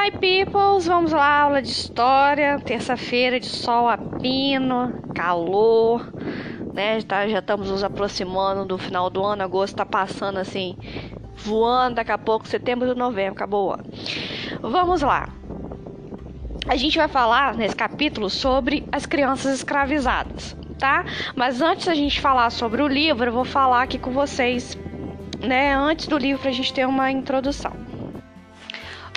Hi peoples, vamos lá, aula de história, terça-feira de sol a pino, calor, né? Já, já estamos nos aproximando do final do ano, agosto está passando assim, voando, daqui a pouco, setembro e novembro, acabou o ano. Vamos lá. A gente vai falar nesse capítulo sobre as crianças escravizadas, tá? Mas antes da gente falar sobre o livro, eu vou falar aqui com vocês, né, antes do livro pra gente ter uma introdução.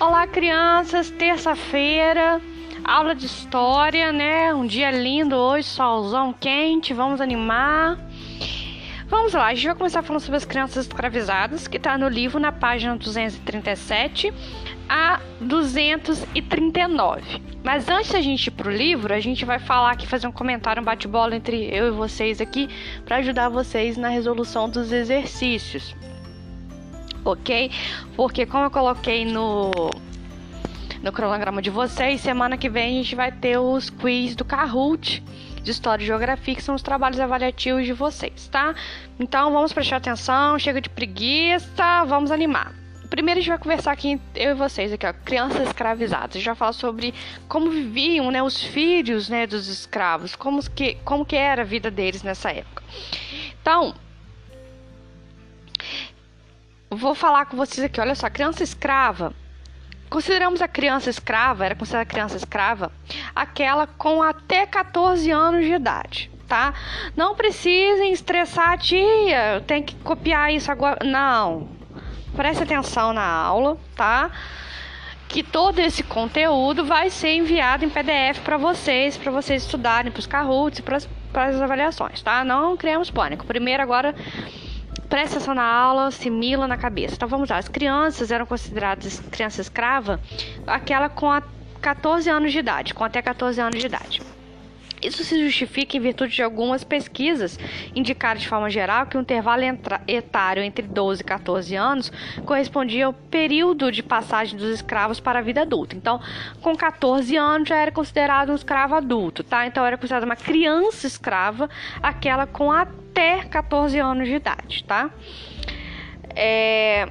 Olá, crianças! Terça-feira, aula de história, né? Um dia lindo hoje, solzão quente, vamos animar. Vamos lá, a gente vai começar falando sobre as crianças escravizadas, que está no livro na página 237 a 239. Mas antes da gente ir pro livro, a gente vai falar aqui, fazer um comentário, um bate-bola entre eu e vocês aqui, para ajudar vocês na resolução dos exercícios ok? Porque como eu coloquei no no cronograma de vocês, semana que vem a gente vai ter os quiz do Kahoot de História e Geografia, que são os trabalhos avaliativos de vocês, tá? Então vamos prestar atenção, chega de preguiça, vamos animar. Primeiro a gente vai conversar aqui, eu e vocês, aqui, ó, crianças escravizadas. A gente vai falar sobre como viviam, né, os filhos, né, dos escravos, como que, como que era a vida deles nessa época. Então, vou falar com vocês aqui. Olha só, criança escrava. Consideramos a criança escrava, era considerada criança escrava, aquela com até 14 anos de idade, tá? Não precisem estressar a tia, tem que copiar isso agora. Não. Preste atenção na aula, tá? Que todo esse conteúdo vai ser enviado em PDF para vocês, para vocês estudarem, para os Kahoots, para as avaliações, tá? Não criamos pânico. Primeiro, agora presta atenção na aula, assimila na cabeça. Então vamos lá, as crianças eram consideradas criança escrava, aquela com a 14 anos de idade, com até 14 anos de idade. Isso se justifica em virtude de algumas pesquisas indicaram de forma geral que o intervalo etário entre 12 e 14 anos correspondia ao período de passagem dos escravos para a vida adulta. Então, com 14 anos já era considerado um escravo adulto, tá? Então era considerada uma criança escrava, aquela com até 14 anos de idade, tá? É...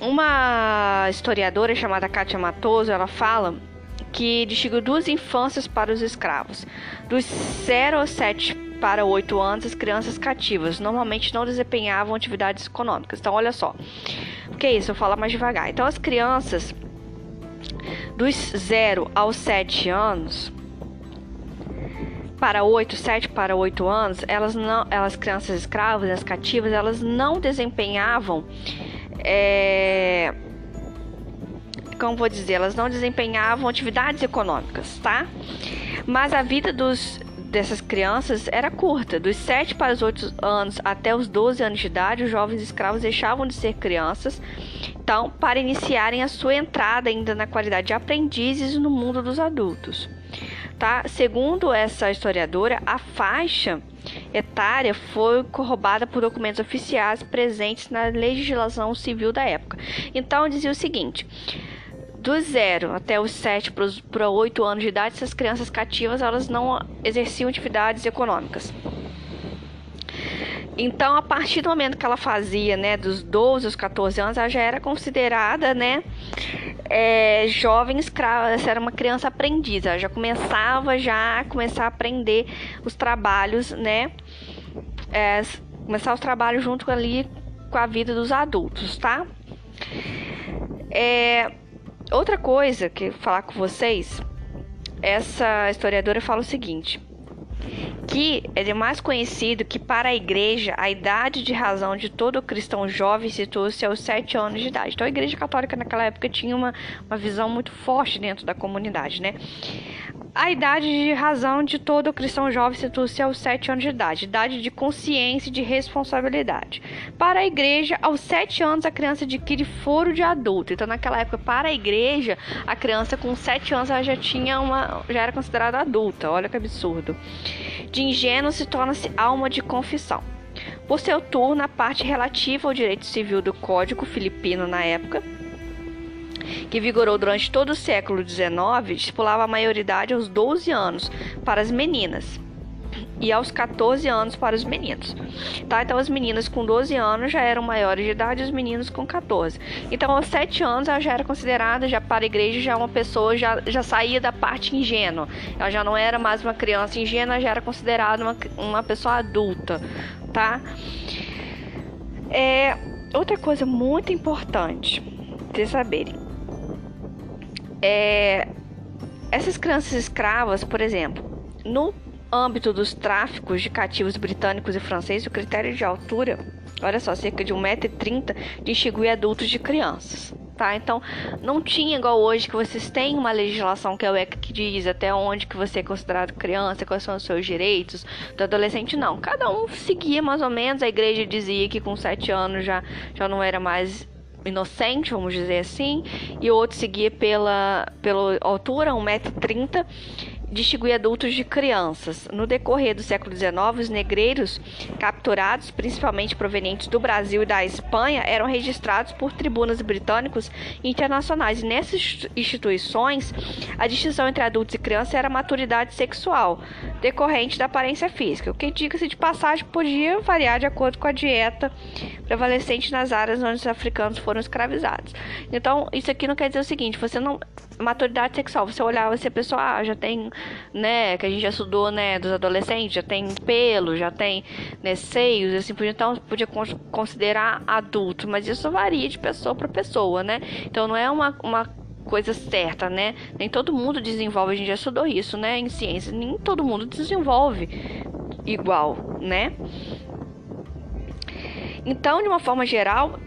Uma historiadora chamada Katia Matoso, ela fala que distinguiu duas infâncias para os escravos. Dos 0 aos 7 para 8 anos, as crianças cativas normalmente não desempenhavam atividades econômicas. Então, olha só. O que é isso? Eu falar mais devagar. Então, as crianças dos 0 aos 7 anos para 8, 7 para 8 anos, elas não, elas crianças escravas, as cativas, elas não desempenhavam é, como vou dizer, elas não desempenhavam atividades econômicas, tá? Mas a vida dos, dessas crianças era curta. Dos 7 para os 8 anos até os 12 anos de idade, os jovens escravos deixavam de ser crianças, então, para iniciarem a sua entrada ainda na qualidade de aprendizes no mundo dos adultos. Tá? Segundo essa historiadora, a faixa etária foi corroborada por documentos oficiais presentes na legislação civil da época. Então, dizia o seguinte: dos 0 até os 7 para 8 anos de idade, essas crianças cativas elas não exerciam atividades econômicas. Então, a partir do momento que ela fazia, né, dos 12 aos 14 anos, ela já era considerada, né, é, jovem escrava, essa era uma criança aprendiz, ela já começava já a começar a aprender os trabalhos, né, é, começar os trabalhos junto ali com a vida dos adultos, tá? É, Outra coisa que falar com vocês, essa historiadora fala o seguinte: que é mais conhecido que para a igreja a idade de razão de todo cristão jovem situa-se aos sete anos de idade. Então a igreja católica naquela época tinha uma, uma visão muito forte dentro da comunidade, né? A idade de razão de todo cristão jovem situa-se aos 7 anos de idade, idade de consciência e de responsabilidade. Para a igreja, aos 7 anos a criança adquire foro de adulto. Então, naquela época, para a igreja, a criança com 7 anos ela já tinha uma, já era considerada adulta. Olha que absurdo. De ingênuo se torna-se alma de confissão. Por seu turno, a parte relativa ao direito civil do Código Filipino na época que vigorou durante todo o século XIX, estipulava a maioridade aos 12 anos para as meninas e aos 14 anos para os meninos. Tá? Então as meninas com 12 anos já eram maiores de idade, os meninos com 14. Então aos 7 anos ela já era considerada já para a igreja já uma pessoa já, já saía da parte ingênua. Ela já não era mais uma criança ingênua, já era considerada uma, uma pessoa adulta, tá? É, outra coisa muito importante vocês saberem. É, essas crianças escravas, por exemplo, no âmbito dos tráficos de cativos britânicos e franceses, o critério de altura, olha só, cerca de 1,30m, distingue adultos de crianças. Tá? Então, não tinha igual hoje que vocês têm uma legislação que é o ECA que diz até onde que você é considerado criança, quais são os seus direitos do adolescente, não. Cada um seguia mais ou menos, a igreja dizia que com 7 anos já, já não era mais inocente, vamos dizer assim, e o outro seguia pela, pela altura, 1,30m, distinguir adultos de crianças. No decorrer do século XIX, os negreiros capturados, principalmente provenientes do Brasil e da Espanha, eram registrados por tribunas britânicos e internacionais. E nessas instituições, a distinção entre adultos e crianças era a maturidade sexual, decorrente da aparência física, o que, diga-se de passagem, podia variar de acordo com a dieta prevalecente nas áreas onde os africanos foram escravizados. Então, isso aqui não quer dizer o seguinte: você não maturidade sexual. Você olhava se a pessoa ah, já tem, né, que a gente já estudou, né, dos adolescentes, já tem pelo, já tem né, seios, assim, podia, então podia considerar adulto, mas isso varia de pessoa para pessoa, né? Então não é uma, uma coisa certa, né? Nem todo mundo desenvolve, a gente já estudou isso, né, em ciência, nem todo mundo desenvolve igual, né? Então, de uma forma geral,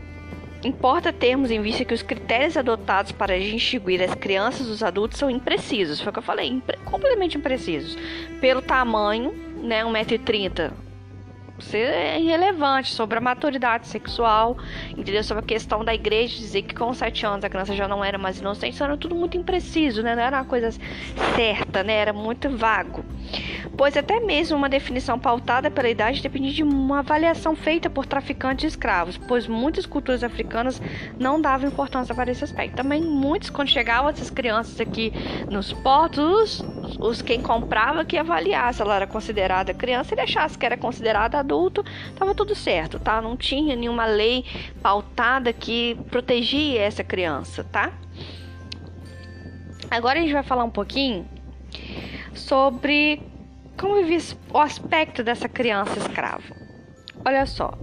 Importa termos em vista que os critérios adotados para distinguir as crianças dos adultos são imprecisos, foi o que eu falei, impre completamente imprecisos. Pelo tamanho, né, 1,30m ser é irrelevante sobre a maturidade sexual, entendeu? Sobre a questão da igreja dizer que com 7 anos a criança já não era mais inocente, era tudo muito impreciso, né? Não era uma coisa certa, né? Era muito vago. Pois até mesmo uma definição pautada pela idade dependia de uma avaliação feita por traficantes de escravos, pois muitas culturas africanas não davam importância para esse aspecto. Também muitos, quando chegavam essas crianças aqui nos portos, os, quem comprava que avaliasse se ela era considerada criança e deixasse que era considerada adulto, estava tudo certo, tá? Não tinha nenhuma lei pautada que protegia essa criança, tá? Agora a gente vai falar um pouquinho sobre como vive o aspecto dessa criança escrava. Olha só.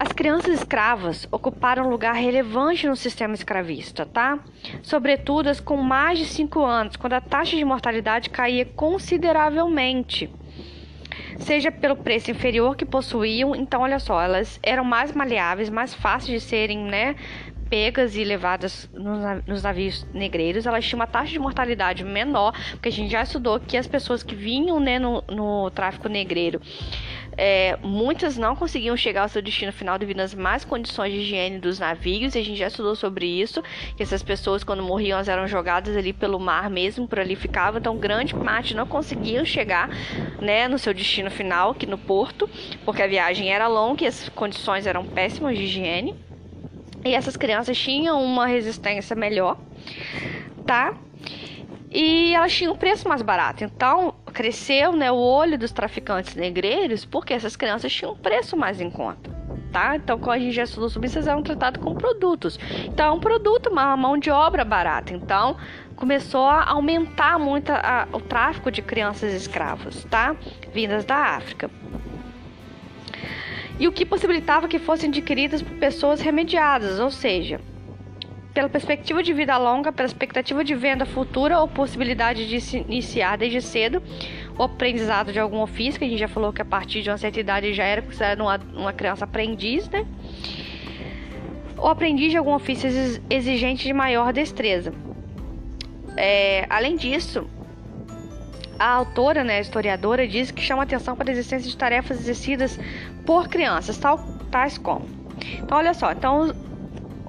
As crianças escravas ocuparam um lugar relevante no sistema escravista, tá? Sobretudo as com mais de 5 anos, quando a taxa de mortalidade caía consideravelmente seja pelo preço inferior que possuíam. Então, olha só, elas eram mais maleáveis, mais fáceis de serem, né, pegas e levadas nos navios negreiros, elas tinham uma taxa de mortalidade menor, porque a gente já estudou que as pessoas que vinham né, no, no tráfico negreiro é, muitas não conseguiam chegar ao seu destino final devido às más condições de higiene dos navios, e a gente já estudou sobre isso, que essas pessoas quando morriam elas eram jogadas ali pelo mar mesmo, por ali ficavam, então grande parte não conseguiam chegar né, no seu destino final, aqui no porto, porque a viagem era longa e as condições eram péssimas de higiene. E essas crianças tinham uma resistência melhor, tá? E elas tinham um preço mais barato. Então, cresceu né, o olho dos traficantes negreiros porque essas crianças tinham um preço mais em conta. Tá? Então, quando a sobre isso, eles eram tratados como produtos. Então, um produto, uma mão de obra barata. Então, começou a aumentar muito a, o tráfico de crianças escravas, tá? Vindas da África. E o que possibilitava que fossem adquiridas por pessoas remediadas, ou seja, pela perspectiva de vida longa, pela expectativa de venda futura ou possibilidade de se iniciar desde cedo o aprendizado de algum ofício, que a gente já falou que a partir de uma certa idade já era considerado uma, uma criança aprendiz, né? Ou aprendiz de algum ofício exigente de maior destreza. É, além disso, a autora, né, a historiadora, diz que chama atenção para a existência de tarefas exercidas por crianças, tal, tais como. Então, olha só, então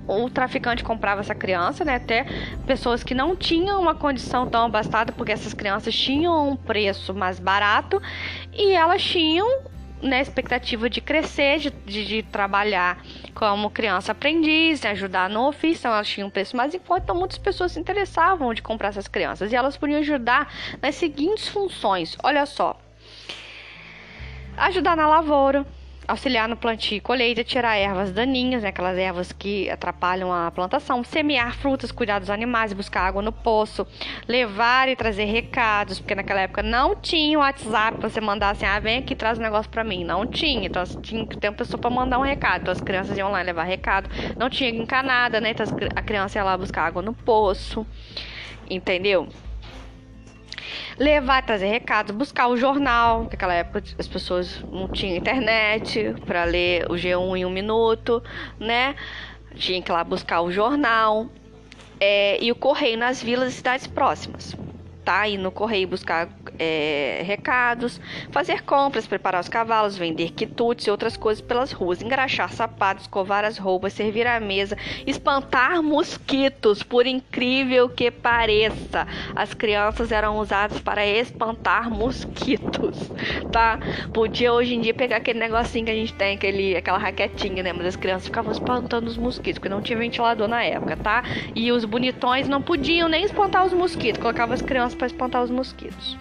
o traficante comprava essa criança, né? Até pessoas que não tinham uma condição tão abastada, porque essas crianças tinham um preço mais barato e elas tinham né, expectativa de crescer, de, de, de, trabalhar como criança aprendiz, ajudar no ofício, então elas tinham um preço mais conta, então muitas pessoas se interessavam de comprar essas crianças e elas podiam ajudar nas seguintes funções. Olha só, Ajudar na lavoura, auxiliar no plantio e colheita, tirar ervas daninhas, né, aquelas ervas que atrapalham a plantação, semear frutas, cuidar dos animais, buscar água no poço, levar e trazer recados, porque naquela época não tinha o WhatsApp pra você mandar assim, ah, vem aqui traz um negócio para mim, não tinha, então tinha que ter uma pessoa para mandar um recado, então as crianças iam lá levar recado, não tinha encanada, né, então a criança ia lá buscar água no poço, entendeu? Levar, trazer recados, buscar o jornal. Naquela época as pessoas não tinham internet para ler o G1 em um minuto, né? Tinha que ir lá buscar o jornal. É, e o correio nas vilas e cidades próximas tá? Ir no correio buscar é, recados, fazer compras, preparar os cavalos, vender quitutes e outras coisas pelas ruas, engraxar sapatos, covar as roupas, servir a mesa, espantar mosquitos, por incrível que pareça. As crianças eram usadas para espantar mosquitos, tá? Podia hoje em dia pegar aquele negocinho que a gente tem, aquele, aquela raquetinha, né? Mas as crianças ficavam espantando os mosquitos, porque não tinha ventilador na época, tá? E os bonitões não podiam nem espantar os mosquitos, colocavam as crianças para espantar os mosquitos.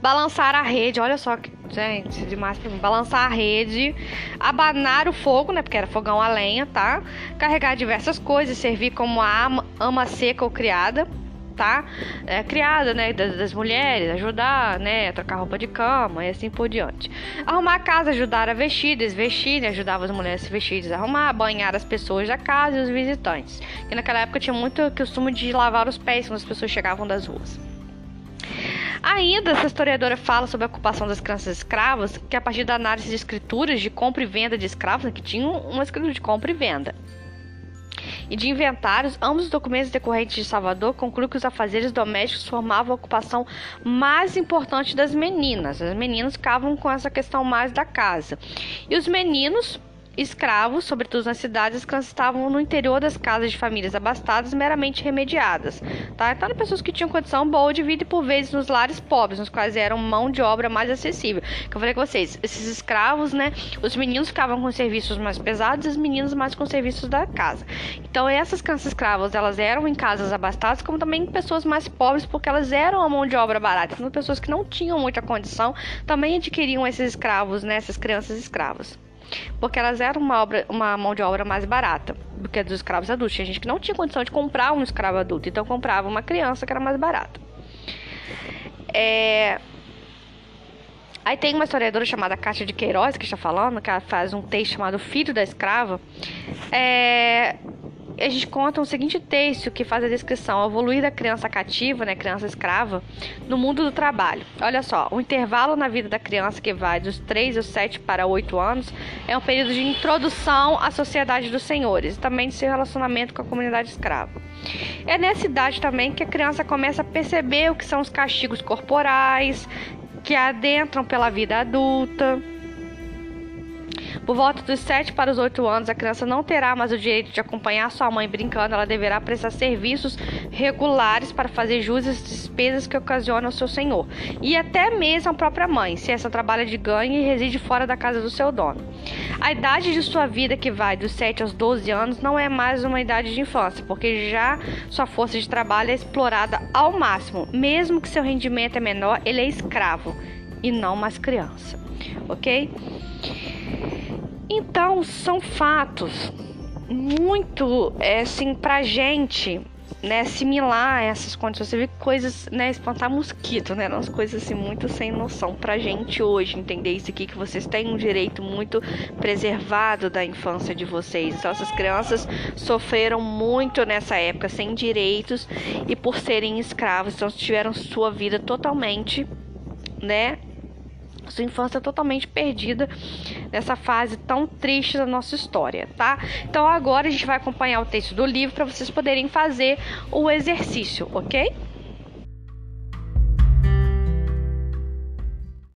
Balançar a rede, olha só, gente, demais pra mim. Balançar a rede, abanar o fogo, né? Porque era fogão a lenha, tá? Carregar diversas coisas, servir como ama, ama seca ou criada, tá? É, criada, né? Das, das, mulheres, ajudar, né? A trocar roupa de cama e assim por diante. Arrumar a casa, ajudar a vestir, desvestir, né? Ajudava as mulheres a se vestir, desarrumar, banhar as pessoas da casa e os visitantes. E naquela época tinha muito costume de lavar os pés quando as pessoas chegavam das ruas. Ainda, essa historiadora fala sobre a ocupação das crianças escravas, que a partir da análise de escrituras de compra e venda de escravos, né, que tinham uma escritura de compra e venda e de inventários, ambos os documentos decorrentes de Salvador concluem que os afazeres domésticos formavam a ocupação mais importante das meninas. As meninas ficavam com essa questão mais da casa. E os meninos escravos, sobretudo nas cidades, crianças estavam no interior das casas de famílias abastadas, meramente remediadas. Tá? Então, eram pessoas que tinham condição boa de vida e, por vezes, nos lares pobres, nos quais eram mão de obra mais acessível. Que eu falei com vocês, esses escravos, né? Os meninos ficavam com serviços mais pesados e as meninas mais com serviços da casa. Então, essas crianças escravas, elas eram em casas abastadas, como também pessoas mais pobres, porque elas eram a mão de obra barata. Então, pessoas que não tinham muita condição também adquiriam esses escravos, né? Essas crianças escravas porque elas eram uma, obra, uma mão de obra mais barata do que a dos escravos adultos. Tinha gente que não tinha condição de comprar um escravo adulto, então comprava uma criança que era mais barata. É... Aí tem uma historiadora chamada Cátia de Queiroz, que está falando, que ela faz um texto chamado Filho da Escrava. É a gente conta um seguinte texto que faz a descrição ao evoluir da criança cativa, né, criança escrava, no mundo do trabalho. Olha só, o intervalo na vida da criança que vai dos 3 aos 7 para 8 anos é um período de introdução à sociedade dos senhores e também de seu relacionamento com a comunidade escrava. É nessa idade também que a criança começa a perceber o que são os castigos corporais que adentram pela vida adulta por volta dos 7 para os 8 anos, a criança não terá mais o direito de acompanhar sua mãe brincando, ela deverá prestar serviços regulares para fazer jus às despesas que ocasionam seu senhor, e até mesmo a própria mãe, se essa trabalha de ganho e reside fora da casa do seu dono. A idade de sua vida, que vai dos 7 aos 12 anos, não é mais uma idade de infância, porque já sua força de trabalho é explorada ao máximo. Mesmo que seu rendimento é menor, ele é escravo e não mais criança, ok? Então, são fatos muito, é, assim, pra gente, né, similar a essas condições. Você vê coisas, né, espantar mosquito, né, umas coisas, assim, muito sem noção pra gente hoje, entender isso aqui, que vocês têm um direito muito preservado da infância de vocês. Então, essas crianças sofreram muito nessa época, sem direitos, e por serem escravos, então tiveram sua vida totalmente, né, sua infância totalmente perdida nessa fase tão triste da nossa história, tá? Então agora a gente vai acompanhar o texto do livro para vocês poderem fazer o exercício, ok?